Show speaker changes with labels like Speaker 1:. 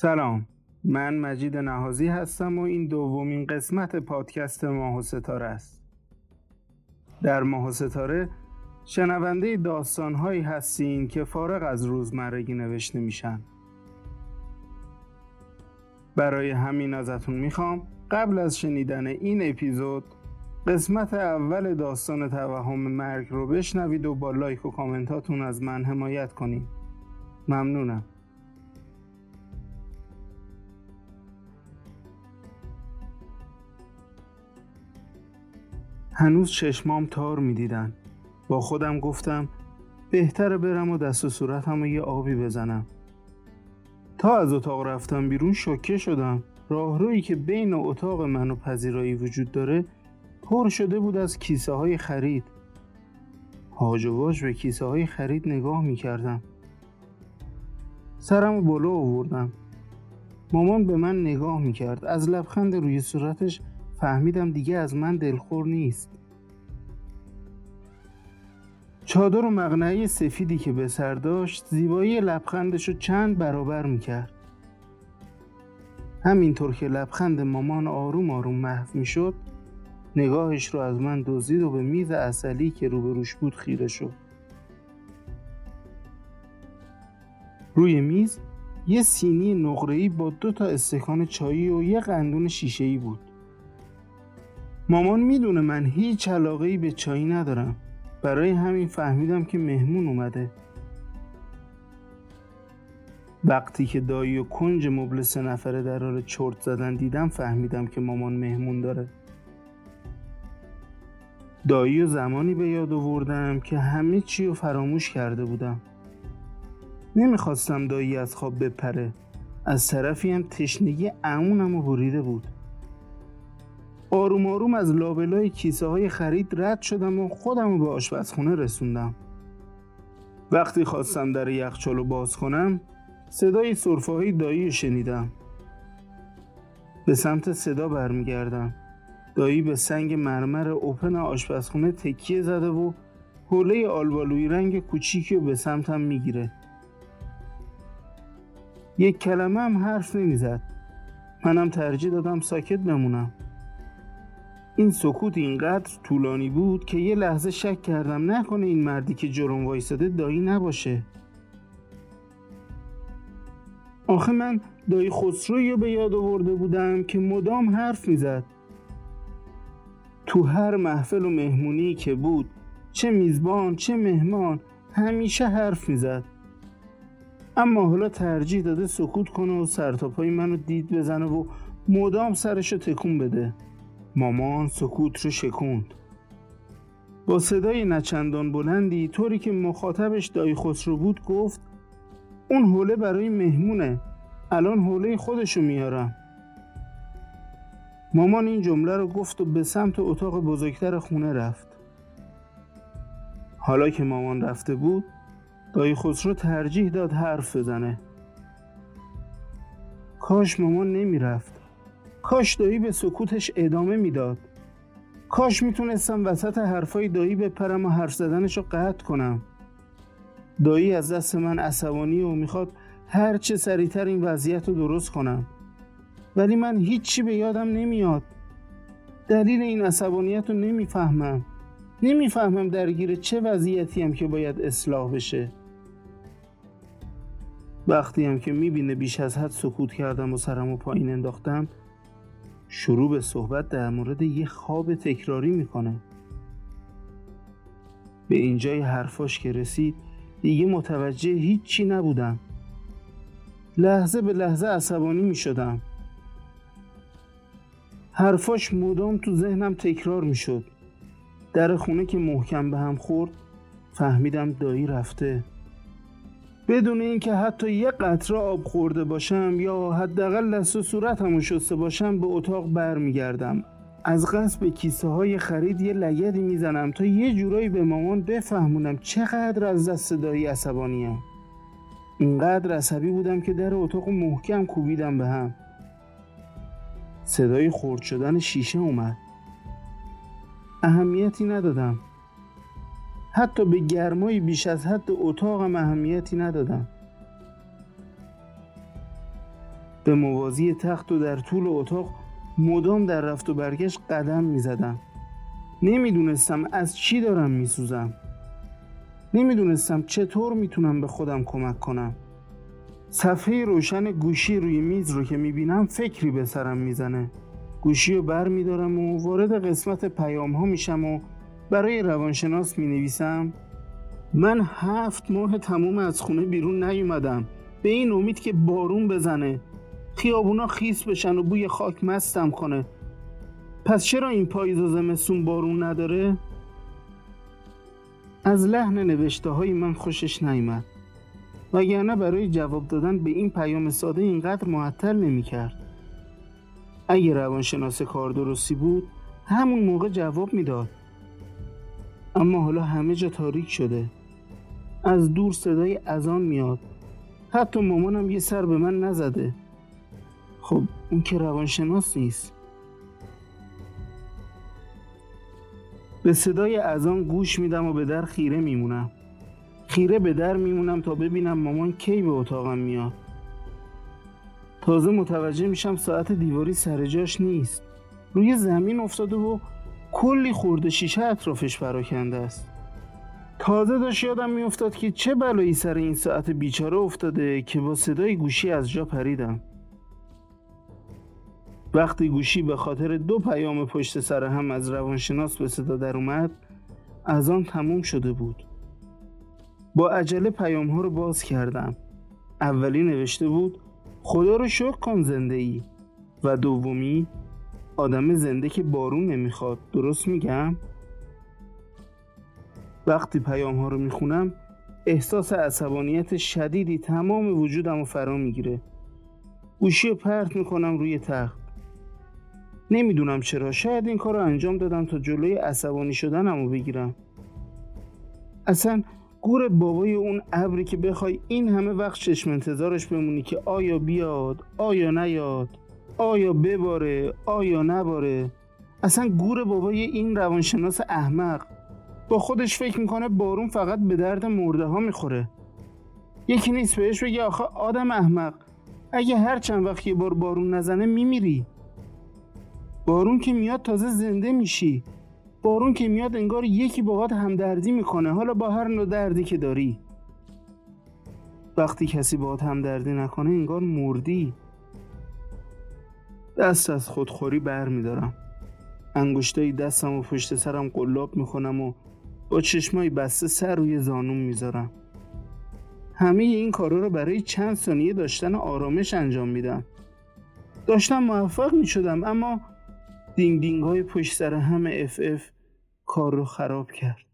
Speaker 1: سلام. من مجید نهازی هستم و این دومین قسمت پادکست ماه و ستاره است. در ماه و ستاره شنونده داستانهایی هستین که فارغ از روزمرگی نوشته میشن. برای همین ازتون می‌خوام قبل از شنیدن این اپیزود قسمت اول داستان توهم مرگ رو بشنوید و با لایک و کامنتاتون از من حمایت کنید. ممنونم. هنوز چشمام تار می‌دیدن. با خودم گفتم بهتره برم و دست و صورتم و یه آبی بزنم. تا از اتاق رفتم بیرون شوکه شدم. راهرویی که بین اتاق من و پذیرایی وجود داره پر شده بود از کیسه های خرید. هاج و به کیسه های خرید نگاه می کردم سرم بالا آوردم. مامان به من نگاه می کرد از لبخند روی صورتش فهمیدم دیگه از من دلخور نیست. چادر و مغنعه سفیدی که به سر داشت زیبایی لبخندش رو چند برابر می‌کرد. همینطور که لبخند مامان آروم آروم محو می‌شد نگاهش رو از من دزدید و به میز اصلی که روبروش بود خیره شد. روی میز یه سینی نقره‌ای با دو تا استکان چایی و یه قندون شیشه‌ای بود. مامان می‌دونه من هیچ علاقه به چایی ندارم. برای همین فهمیدم که مهمون اومده. وقتی که دایی و کنج مبل سه نفره در حال چرت زدن دیدم فهمیدم که مامان مهمون داره. دایی و زمانی به یاد آوردم که همه چی رو فراموش کرده بودم. نمی‌خواستم دایی از خواب بپره. از طرفی هم تشنگی امونم و بریده بود. آروم آروم از لابلای کیسه های خرید رد شدم و خودم رو به آشپزخونه رسوندم. وقتی خواستم در یخچال رو باز کنم صدای صرفه های دایی شنیدم. به سمت صدا برمیگردم. دایی به سنگ مرمر اوپن آشپزخونه تکیه زده و حوله آلبالوی رنگ کوچیکی رو به سمتم می‌گیره. یک کلمه هم حرف نمی‌زد. منم ترجیح دادم ساکت بمونم. این سکوت اینقدر طولانی بود که یه لحظه شک کردم نکنه این مردی که جرم وایستاده دایی نباشه. آخه من دایی خسروی رو به یاد آورده بودم که مدام حرف می‌زد. تو هر محفل و مهمونی که بود چه میزبان چه مهمان همیشه حرف می‌زد. اما حالا ترجیح داده سکوت کنه و سرتاپای منو دید بزنه و مدام سرشو تکون بده. مامان سکوت رو شکوند. با صدای نچندان بلندی طوری که مخاطبش دایی خسرو بود گفت اون حوله برای مهمونه. الان حوله خودشو میارم. مامان این جمله رو گفت و به سمت اتاق بزرگتر خونه رفت. حالا که مامان رفته بود دایی خسرو ترجیح داد حرف بزنه. کاش مامان نمی‌رفت. کاش دایی به سکوتش ادامه می‌داد. کاش می‌تونستم وسط حرفای دایی بپرم و حرف زدنش رو قطع کنم. دایی از دست من عصبانی و می‌خواد هر چه سریعتر این وضعیت رو درست کنم. ولی من هیچی به یادم نمیاد. دلیل این عصبانیت رو نمی‌فهمم. نمی‌فهمم درگیر چه وضعیتی هم که باید اصلاح بشه. وقتی هم که می‌بینه بیش از حد سکوت کردم و سرم و پایین انداختم شروع به صحبت در مورد یه خواب تکراری می‌کنه. به اینجای حرفاش که رسید دیگه متوجه هیچی نبودم. لحظه به لحظه عصبانی می شدم حرفاش مدام تو ذهنم تکرار می شد در خونه که محکم به هم خورد فهمیدم دایی رفته. بدون اینکه حتی یه قطره آب خورده باشم یا حداقل دست و صورتمو شسته باشم به اتاق برمیگردم. از قصد به کیسه های خرید یه لگدی می‌زنم تا یه جورایی به مامان بفهمونم چقدر از دست دایی عصبانیم اینقدر عصبی بودم که در اتاق محکم کوبیدم به هم. صدای خورد شدن شیشه اومد. اهمیتی ندادم. حتی به گرمایی بیش از حد اتاقم اهمیتی ندادم. به موازی تخت و در طول اتاق مدام در رفت و برگشت قدم می زدم. نمی‌دونستم از چی دارم میسوزم نمی‌دونستم چطور می‌تونم به خودم کمک کنم. صفحه روشن گوشی روی میز رو که می‌بینم فکری به سرم می‌زنه. گوشی رو بر میدارم و وارد قسمت پیام ها میشم و برای روانشناس می‌نویسم من هفت ماه تموم از خونه بیرون نیومدم به این امید که بارون بزنه خیابونا خیس بشن و بوی خاک مستم کنه پس چرا این پاییز و زمستون بارون نداره؟ از لحن نوشته های من خوشش نیامد وگرنه برای جواب دادن به این پیام ساده اینقدر معطل نمی کرد. اگه روانشناس کار درستی بود همون موقع جواب می‌داد. اما حالا همه جا تاریک شده. از دور صدای اذان میاد. حتی مامانم یه سر به من نزده. خب اون که روانشناس نیست. به صدای اذان گوش میدم و به در خیره میمونم. خیره به در میمونم تا ببینم مامان کی به اتاقم میاد. تازه متوجه میشم ساعت دیواری سر جاش نیست. روی زمین افتاده و کلی خورده شیشه اطرافش پراکنده است. تازه داشت یادم میافتاد که چه بلایی سر این ساعت بیچاره افتاده که با صدای گوشی از جا پریدم. وقتی گوشی به خاطر دو پیام پشت سر هم از روانشناس به صدا در اومد از آن تموم شده بود. با عجله پیام ها رو باز کردم. اولی نوشته بود خدا رو شکر کن زنده ای و دومی آدم زنده که بارون نمی‌خواد. درست میگم؟ وقتی پیام ها رو می‌خونم احساس عصبانیت شدیدی تمام وجودم رو فرا می‌گیره. گوشی رو پرت می‌کنم روی تخت. نمی‌دونم چرا شاید این کار رو انجام دادم تا جلوی عصبانی شدنم رو بگیرم. اصلا گور بابای اون ابری که بخوای این همه وقت چشم انتظارش بمونی که آیا بیاد آیا نیاد. آیا بباره؟ آیا نباره؟ اصلا گور بابای این روانشناس احمق. با خودش فکر می‌کنه بارون فقط به درد مرده ها می‌خوره. یکی نیست بهش بگه آخه آدم احمق. اگه هر چند وقت یه بار بارون نزنه میمیری. بارون که میاد تازه زنده میشی. بارون که میاد انگار یکی باهات همدردی می‌کنه. حالا با هر نوع دردی که داری. وقتی کسی باهات همدردی نکنه انگار مردی. دست از خودخوری بر میدارم انگشتای دستم و پشت سرم قلاب می‌کنم و با چشمای بسته سر روی زانوم می‌ذارم. همه این کارا رو برای چند ثانیه داشتن آرامش انجام میدم داشتم موفق می‌شدم اما دینگ دینگ های پشت سر هم اف اف کار رو خراب کرد.